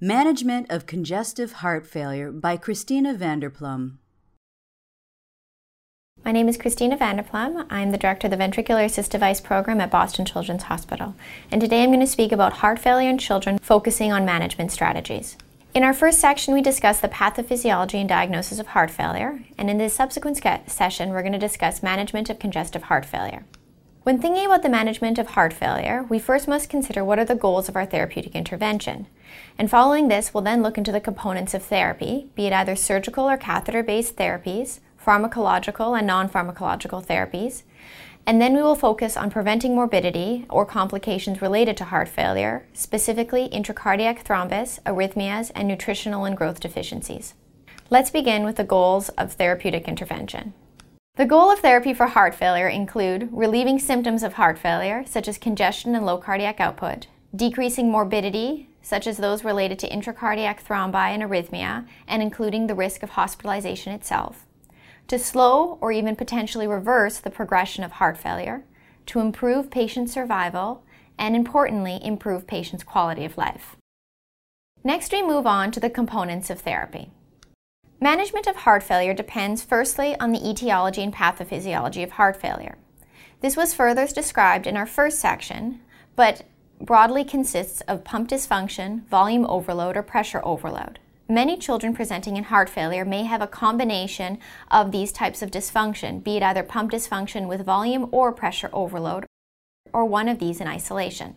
Management of Congestive Heart Failure by Christina VanderPluym. My name is Christina VanderPluym. I'm the director of the Ventricular Assist Device Program at Boston Children's Hospital. And today I'm going to speak about heart failure in children, focusing on management strategies. In our first section, we discussed the pathophysiology and diagnosis of heart failure. And in this subsequent session, we're going to discuss management of congestive heart failure. When thinking about the management of heart failure, we first must consider what are the goals of our therapeutic intervention. And following this, we'll then look into the components of therapy, be it either surgical or catheter based therapies, pharmacological and non pharmacological therapies. And then we will focus on preventing morbidity or complications related to heart failure, specifically intracardiac thrombus, arrhythmias, and nutritional and growth deficiencies. Let's begin with the goals of therapeutic intervention. The goal of therapy for heart failure include relieving symptoms of heart failure, such as congestion and low cardiac output, decreasing morbidity, such as those related to intracardiac thrombi and arrhythmia, and including the risk of hospitalization itself, to slow or even potentially reverse the progression of heart failure, to improve patient survival, and importantly, improve patients' quality of life. Next, we move on to the components of therapy. Management of heart failure depends firstly on the etiology and pathophysiology of heart failure. This was further described in our first section, but broadly consists of pump dysfunction, volume overload, or pressure overload. Many children presenting in heart failure may have a combination of these types of dysfunction, be it either pump dysfunction with volume or pressure overload, or one of these in isolation.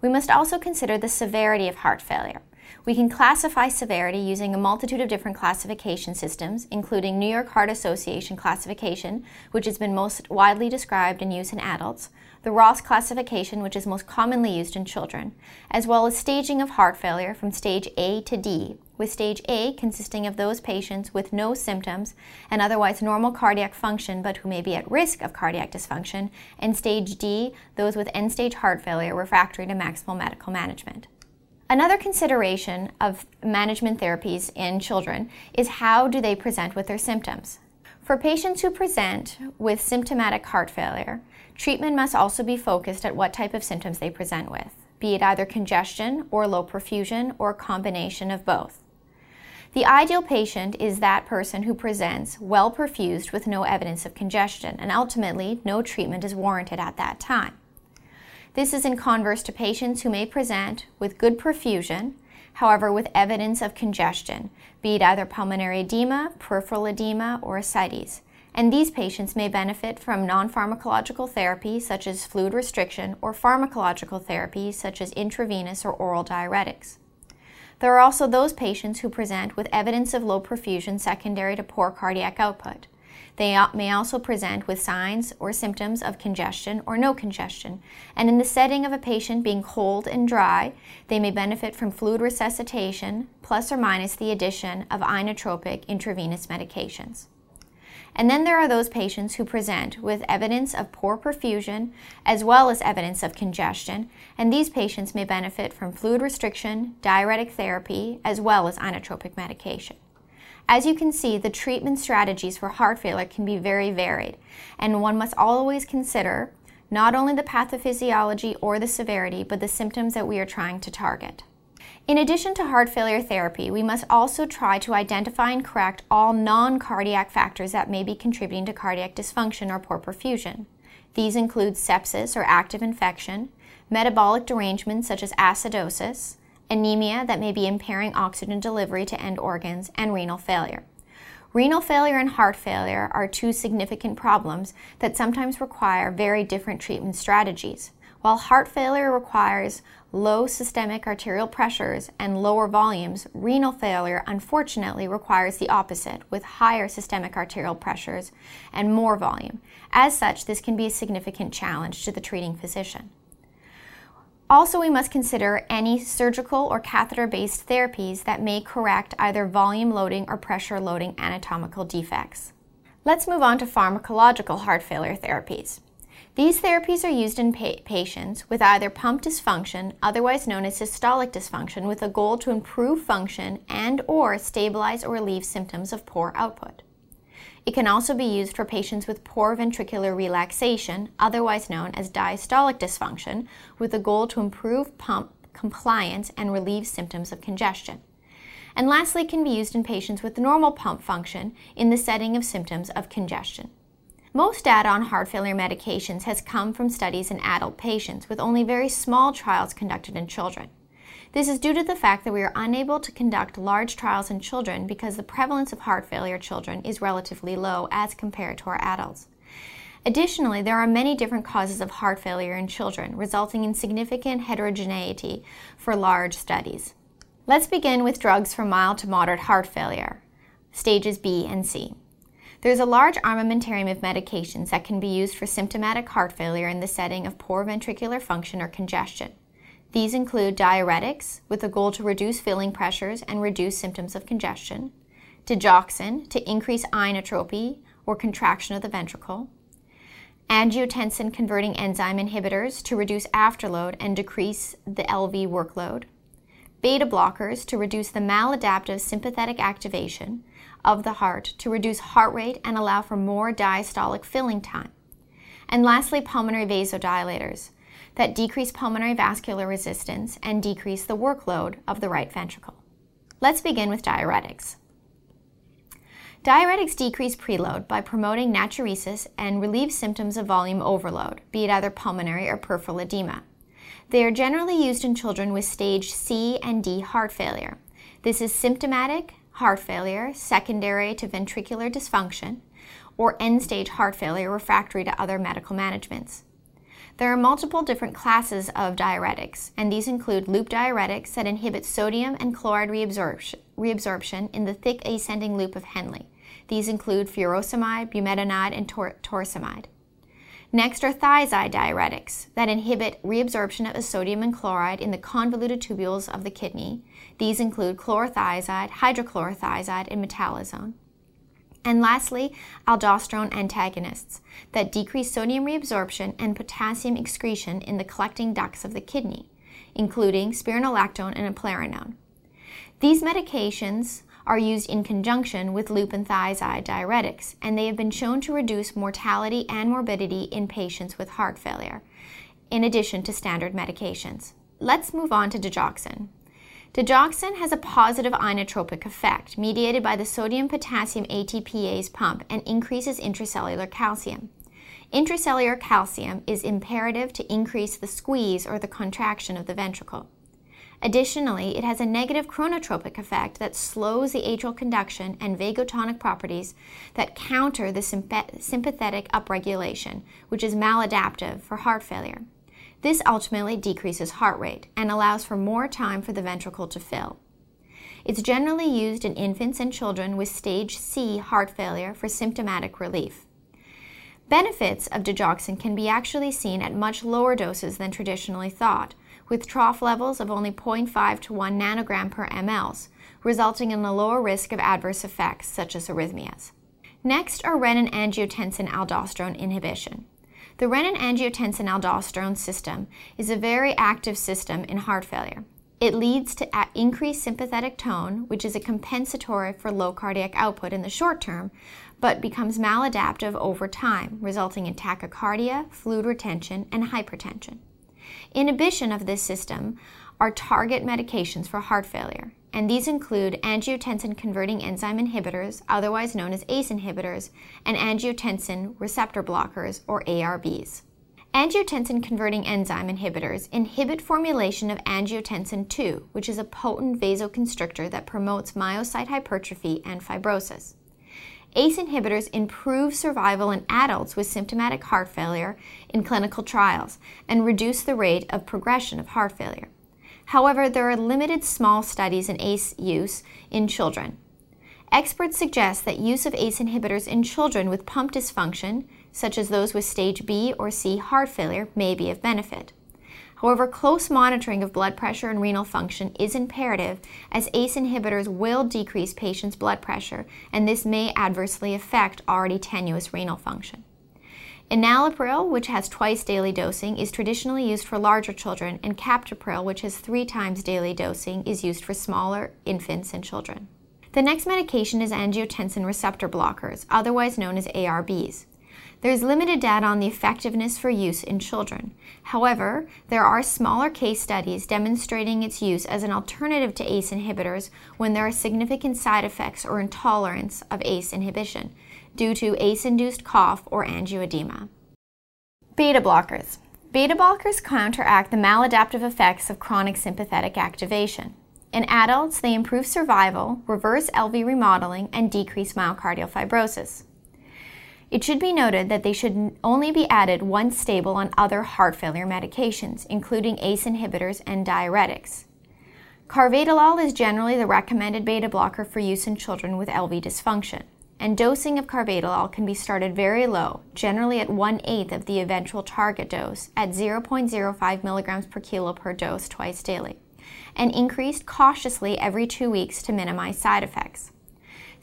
We must also consider the severity of heart failure. We can classify severity using a multitude of different classification systems, including New York Heart Association classification, which has been most widely described and used in adults, the Ross classification, which is most commonly used in children, as well as staging of heart failure from stage A to D, with stage A consisting of those patients with no symptoms and otherwise normal cardiac function but who may be at risk of cardiac dysfunction, and stage D, those with end stage heart failure refractory to maximal medical management. Another consideration of management therapies in children is how do they present with their symptoms. For patients who present with symptomatic heart failure, treatment must also be focused at what type of symptoms they present with, be it either congestion or low perfusion or a combination of both. The ideal patient is that person who presents well perfused with no evidence of congestion, and ultimately, no treatment is warranted at that time. This is in converse to patients who may present with good perfusion, however, with evidence of congestion, be it either pulmonary edema, peripheral edema, or ascites. And these patients may benefit from non pharmacological therapy such as fluid restriction or pharmacological therapy such as intravenous or oral diuretics. There are also those patients who present with evidence of low perfusion secondary to poor cardiac output. They may also present with signs or symptoms of congestion or no congestion. And in the setting of a patient being cold and dry, they may benefit from fluid resuscitation plus or minus the addition of inotropic intravenous medications. And then there are those patients who present with evidence of poor perfusion as well as evidence of congestion, and these patients may benefit from fluid restriction, diuretic therapy, as well as inotropic medication. As you can see, the treatment strategies for heart failure can be very varied, and one must always consider not only the pathophysiology or the severity, but the symptoms that we are trying to target. In addition to heart failure therapy, we must also try to identify and correct all non cardiac factors that may be contributing to cardiac dysfunction or poor perfusion. These include sepsis or active infection, metabolic derangements such as acidosis, anemia that may be impairing oxygen delivery to end organs, and renal failure. Renal failure and heart failure are two significant problems that sometimes require very different treatment strategies. While heart failure requires low systemic arterial pressures and lower volumes, renal failure unfortunately requires the opposite, with higher systemic arterial pressures and more volume. As such, this can be a significant challenge to the treating physician. Also, we must consider any surgical or catheter based therapies that may correct either volume loading or pressure loading anatomical defects. Let's move on to pharmacological heart failure therapies. These therapies are used in pa- patients with either pump dysfunction, otherwise known as systolic dysfunction, with a goal to improve function and or stabilize or relieve symptoms of poor output. It can also be used for patients with poor ventricular relaxation, otherwise known as diastolic dysfunction, with the goal to improve pump compliance and relieve symptoms of congestion. And lastly, can be used in patients with normal pump function in the setting of symptoms of congestion. Most data on heart failure medications has come from studies in adult patients, with only very small trials conducted in children. This is due to the fact that we are unable to conduct large trials in children because the prevalence of heart failure in children is relatively low as compared to our adults. Additionally, there are many different causes of heart failure in children, resulting in significant heterogeneity for large studies. Let's begin with drugs for mild to moderate heart failure, stages B and C. There's a large armamentarium of medications that can be used for symptomatic heart failure in the setting of poor ventricular function or congestion. These include diuretics, with the goal to reduce filling pressures and reduce symptoms of congestion, digoxin, to increase inotropy or contraction of the ventricle, angiotensin converting enzyme inhibitors to reduce afterload and decrease the LV workload, beta blockers to reduce the maladaptive sympathetic activation of the heart to reduce heart rate and allow for more diastolic filling time, and lastly, pulmonary vasodilators that decrease pulmonary vascular resistance and decrease the workload of the right ventricle. Let's begin with diuretics. Diuretics decrease preload by promoting natriuresis and relieve symptoms of volume overload, be it either pulmonary or peripheral edema. They are generally used in children with stage C and D heart failure. This is symptomatic heart failure secondary to ventricular dysfunction or end stage heart failure refractory to other medical managements. There are multiple different classes of diuretics, and these include loop diuretics that inhibit sodium and chloride reabsorption, reabsorption in the thick ascending loop of Henle. These include furosemide, bumetanide, and tor- torsemide. Next are thiazide diuretics that inhibit reabsorption of sodium and chloride in the convoluted tubules of the kidney. These include chlorothiazide, hydrochlorothiazide, and metolazone. And lastly, aldosterone antagonists that decrease sodium reabsorption and potassium excretion in the collecting ducts of the kidney, including spironolactone and eplerenone. These medications are used in conjunction with loop and thiazide diuretics, and they have been shown to reduce mortality and morbidity in patients with heart failure, in addition to standard medications. Let's move on to digoxin. Digoxin has a positive inotropic effect mediated by the sodium potassium ATPase pump and increases intracellular calcium. Intracellular calcium is imperative to increase the squeeze or the contraction of the ventricle. Additionally, it has a negative chronotropic effect that slows the atrial conduction and vagotonic properties that counter the sympathetic upregulation, which is maladaptive for heart failure. This ultimately decreases heart rate and allows for more time for the ventricle to fill. It's generally used in infants and children with stage C heart failure for symptomatic relief. Benefits of digoxin can be actually seen at much lower doses than traditionally thought, with trough levels of only 0.5 to 1 nanogram per mL, resulting in a lower risk of adverse effects such as arrhythmias. Next are renin angiotensin aldosterone inhibition. The renin-angiotensin-aldosterone system is a very active system in heart failure. It leads to increased sympathetic tone, which is a compensatory for low cardiac output in the short term, but becomes maladaptive over time, resulting in tachycardia, fluid retention, and hypertension. Inhibition of this system are target medications for heart failure, and these include angiotensin converting enzyme inhibitors, otherwise known as ACE inhibitors, and angiotensin receptor blockers, or ARBs. Angiotensin converting enzyme inhibitors inhibit formulation of angiotensin II, which is a potent vasoconstrictor that promotes myocyte hypertrophy and fibrosis. ACE inhibitors improve survival in adults with symptomatic heart failure in clinical trials and reduce the rate of progression of heart failure. However, there are limited small studies in ACE use in children. Experts suggest that use of ACE inhibitors in children with pump dysfunction, such as those with stage B or C heart failure, may be of benefit. However, close monitoring of blood pressure and renal function is imperative as ACE inhibitors will decrease patients' blood pressure, and this may adversely affect already tenuous renal function. Enalapril, which has twice daily dosing, is traditionally used for larger children, and captopril, which has three times daily dosing, is used for smaller infants and children. The next medication is angiotensin receptor blockers, otherwise known as ARBs. There is limited data on the effectiveness for use in children. However, there are smaller case studies demonstrating its use as an alternative to ACE inhibitors when there are significant side effects or intolerance of ACE inhibition due to ACE induced cough or angioedema. Beta blockers. Beta blockers counteract the maladaptive effects of chronic sympathetic activation. In adults, they improve survival, reverse LV remodeling, and decrease myocardial fibrosis. It should be noted that they should only be added once stable on other heart failure medications, including ACE inhibitors and diuretics. Carvedilol is generally the recommended beta blocker for use in children with LV dysfunction, and dosing of carvedilol can be started very low, generally at one eighth of the eventual target dose at 0.05 milligrams per kilo per dose twice daily, and increased cautiously every two weeks to minimize side effects.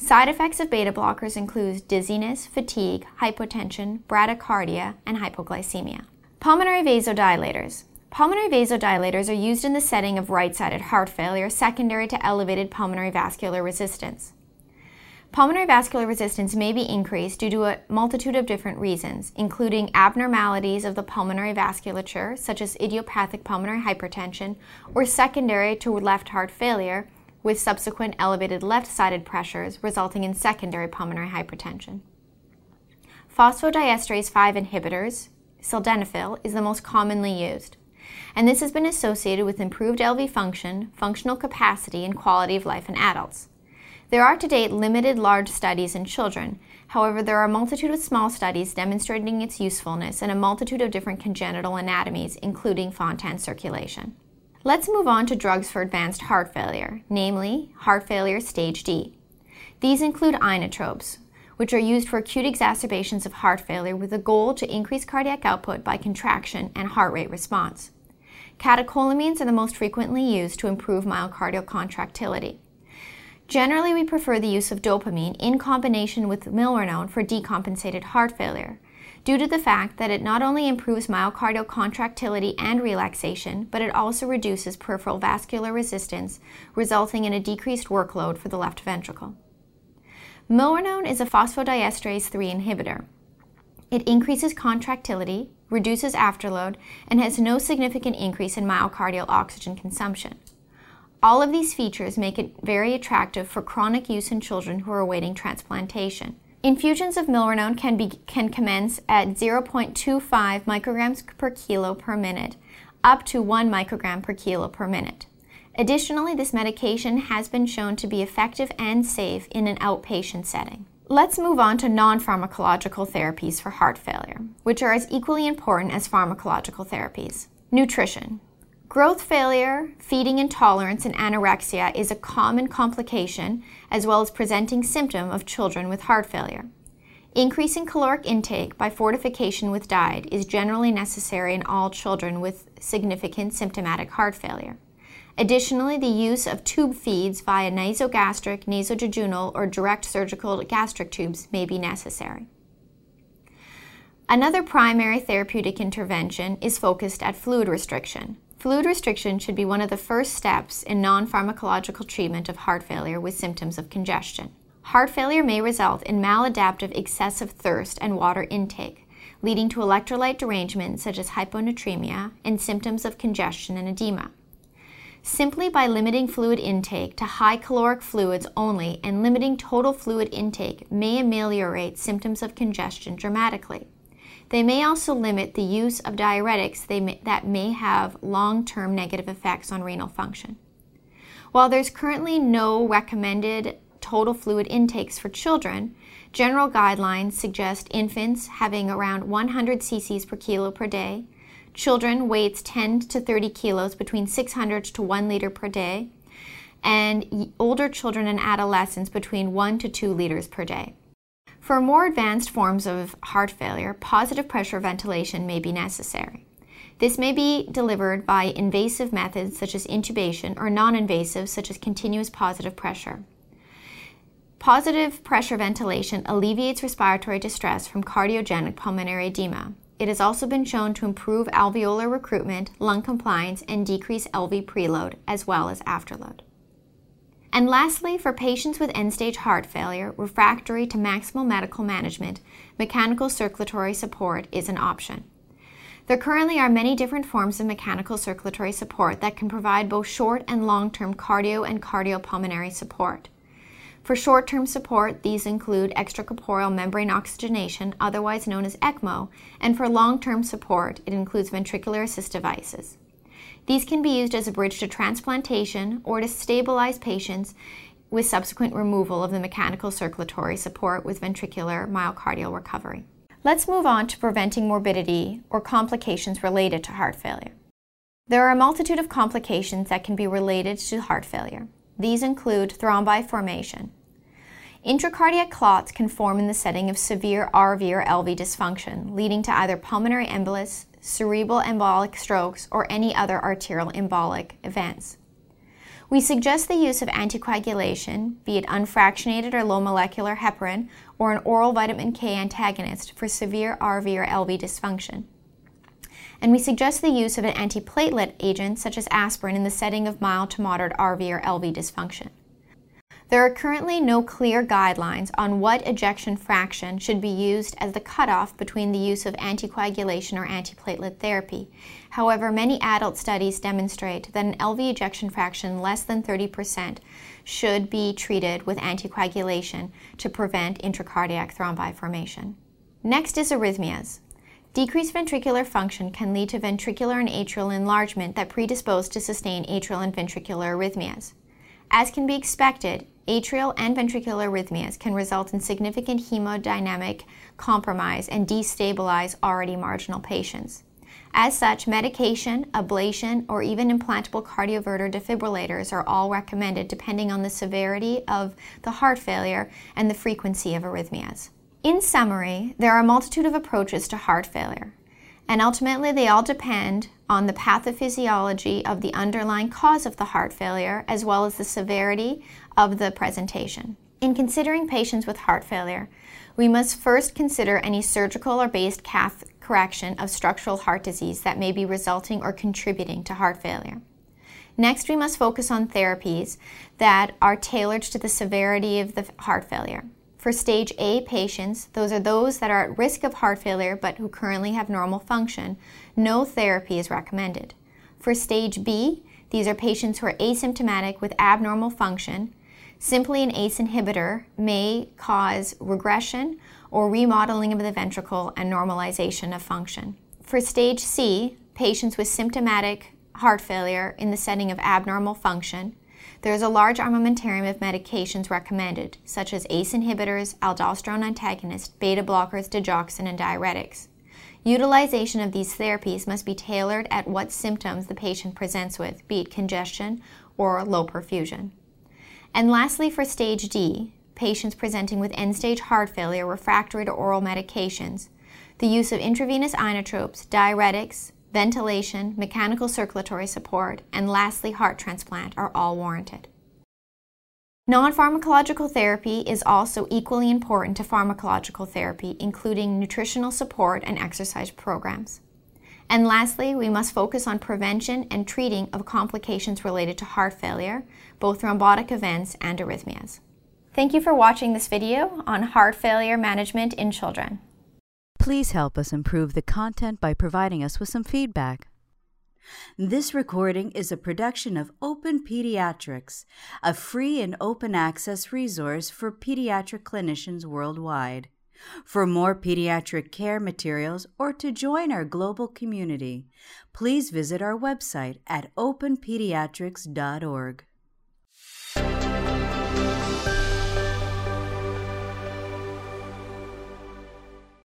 Side effects of beta blockers include dizziness, fatigue, hypotension, bradycardia, and hypoglycemia. Pulmonary vasodilators. Pulmonary vasodilators are used in the setting of right sided heart failure secondary to elevated pulmonary vascular resistance. Pulmonary vascular resistance may be increased due to a multitude of different reasons, including abnormalities of the pulmonary vasculature, such as idiopathic pulmonary hypertension, or secondary to left heart failure, with subsequent elevated left sided pressures resulting in secondary pulmonary hypertension. Phosphodiesterase 5 inhibitors, sildenafil, is the most commonly used, and this has been associated with improved LV function, functional capacity, and quality of life in adults. There are to date limited large studies in children. However, there are a multitude of small studies demonstrating its usefulness in a multitude of different congenital anatomies, including Fontan circulation. Let's move on to drugs for advanced heart failure, namely heart failure stage D. These include inotropes, which are used for acute exacerbations of heart failure with the goal to increase cardiac output by contraction and heart rate response. Catecholamines are the most frequently used to improve myocardial contractility. Generally, we prefer the use of dopamine in combination with milrinone for decompensated heart failure, due to the fact that it not only improves myocardial contractility and relaxation, but it also reduces peripheral vascular resistance, resulting in a decreased workload for the left ventricle. Milrinone is a phosphodiesterase 3 inhibitor. It increases contractility, reduces afterload, and has no significant increase in myocardial oxygen consumption. All of these features make it very attractive for chronic use in children who are awaiting transplantation. Infusions of milrinone can, be, can commence at 0.25 micrograms per kilo per minute, up to 1 microgram per kilo per minute. Additionally, this medication has been shown to be effective and safe in an outpatient setting. Let's move on to non pharmacological therapies for heart failure, which are as equally important as pharmacological therapies. Nutrition. Growth failure, feeding intolerance, and anorexia is a common complication as well as presenting symptom of children with heart failure. Increasing caloric intake by fortification with diet is generally necessary in all children with significant symptomatic heart failure. Additionally, the use of tube feeds via nasogastric, nasojejunal, or direct surgical gastric tubes may be necessary. Another primary therapeutic intervention is focused at fluid restriction. Fluid restriction should be one of the first steps in non pharmacological treatment of heart failure with symptoms of congestion. Heart failure may result in maladaptive excessive thirst and water intake, leading to electrolyte derangement such as hyponatremia and symptoms of congestion and edema. Simply by limiting fluid intake to high caloric fluids only and limiting total fluid intake may ameliorate symptoms of congestion dramatically. They may also limit the use of diuretics may, that may have long term negative effects on renal function. While there's currently no recommended total fluid intakes for children, general guidelines suggest infants having around 100 cc's per kilo per day, children weights 10 to 30 kilos between 600 to 1 liter per day, and older children and adolescents between 1 to 2 liters per day. For more advanced forms of heart failure, positive pressure ventilation may be necessary. This may be delivered by invasive methods such as intubation or non invasive such as continuous positive pressure. Positive pressure ventilation alleviates respiratory distress from cardiogenic pulmonary edema. It has also been shown to improve alveolar recruitment, lung compliance, and decrease LV preload as well as afterload. And lastly, for patients with end stage heart failure refractory to maximal medical management, mechanical circulatory support is an option. There currently are many different forms of mechanical circulatory support that can provide both short and long term cardio and cardiopulmonary support. For short term support, these include extracorporeal membrane oxygenation, otherwise known as ECMO, and for long term support, it includes ventricular assist devices. These can be used as a bridge to transplantation or to stabilize patients with subsequent removal of the mechanical circulatory support with ventricular myocardial recovery. Let's move on to preventing morbidity or complications related to heart failure. There are a multitude of complications that can be related to heart failure. These include thrombi formation. Intracardiac clots can form in the setting of severe RV or LV dysfunction, leading to either pulmonary embolus, cerebral embolic strokes, or any other arterial embolic events. We suggest the use of anticoagulation, be it unfractionated or low molecular heparin, or an oral vitamin K antagonist for severe RV or LV dysfunction. And we suggest the use of an antiplatelet agent such as aspirin in the setting of mild to moderate RV or LV dysfunction. There are currently no clear guidelines on what ejection fraction should be used as the cutoff between the use of anticoagulation or antiplatelet therapy. However, many adult studies demonstrate that an LV ejection fraction less than 30% should be treated with anticoagulation to prevent intracardiac thrombi formation. Next is arrhythmias. Decreased ventricular function can lead to ventricular and atrial enlargement that predispose to sustain atrial and ventricular arrhythmias. As can be expected, atrial and ventricular arrhythmias can result in significant hemodynamic compromise and destabilize already marginal patients. As such, medication, ablation, or even implantable cardioverter defibrillators are all recommended depending on the severity of the heart failure and the frequency of arrhythmias. In summary, there are a multitude of approaches to heart failure, and ultimately they all depend on the pathophysiology of the underlying cause of the heart failure as well as the severity of the presentation. In considering patients with heart failure, we must first consider any surgical or based cath correction of structural heart disease that may be resulting or contributing to heart failure. Next, we must focus on therapies that are tailored to the severity of the heart failure. For stage A patients, those are those that are at risk of heart failure but who currently have normal function, no therapy is recommended. For stage B, these are patients who are asymptomatic with abnormal function. Simply an ACE inhibitor may cause regression or remodeling of the ventricle and normalization of function. For stage C, patients with symptomatic heart failure in the setting of abnormal function, there is a large armamentarium of medications recommended, such as ACE inhibitors, aldosterone antagonists, beta blockers, digoxin, and diuretics. Utilization of these therapies must be tailored at what symptoms the patient presents with, be it congestion or low perfusion. And lastly, for stage D, patients presenting with end stage heart failure refractory to oral medications, the use of intravenous inotropes, diuretics, ventilation, mechanical circulatory support, and lastly, heart transplant are all warranted. Non pharmacological therapy is also equally important to pharmacological therapy, including nutritional support and exercise programs. And lastly, we must focus on prevention and treating of complications related to heart failure, both thrombotic events and arrhythmias. Thank you for watching this video on heart failure management in children. Please help us improve the content by providing us with some feedback. This recording is a production of Open Pediatrics, a free and open access resource for pediatric clinicians worldwide. For more pediatric care materials or to join our global community, please visit our website at openpediatrics.org.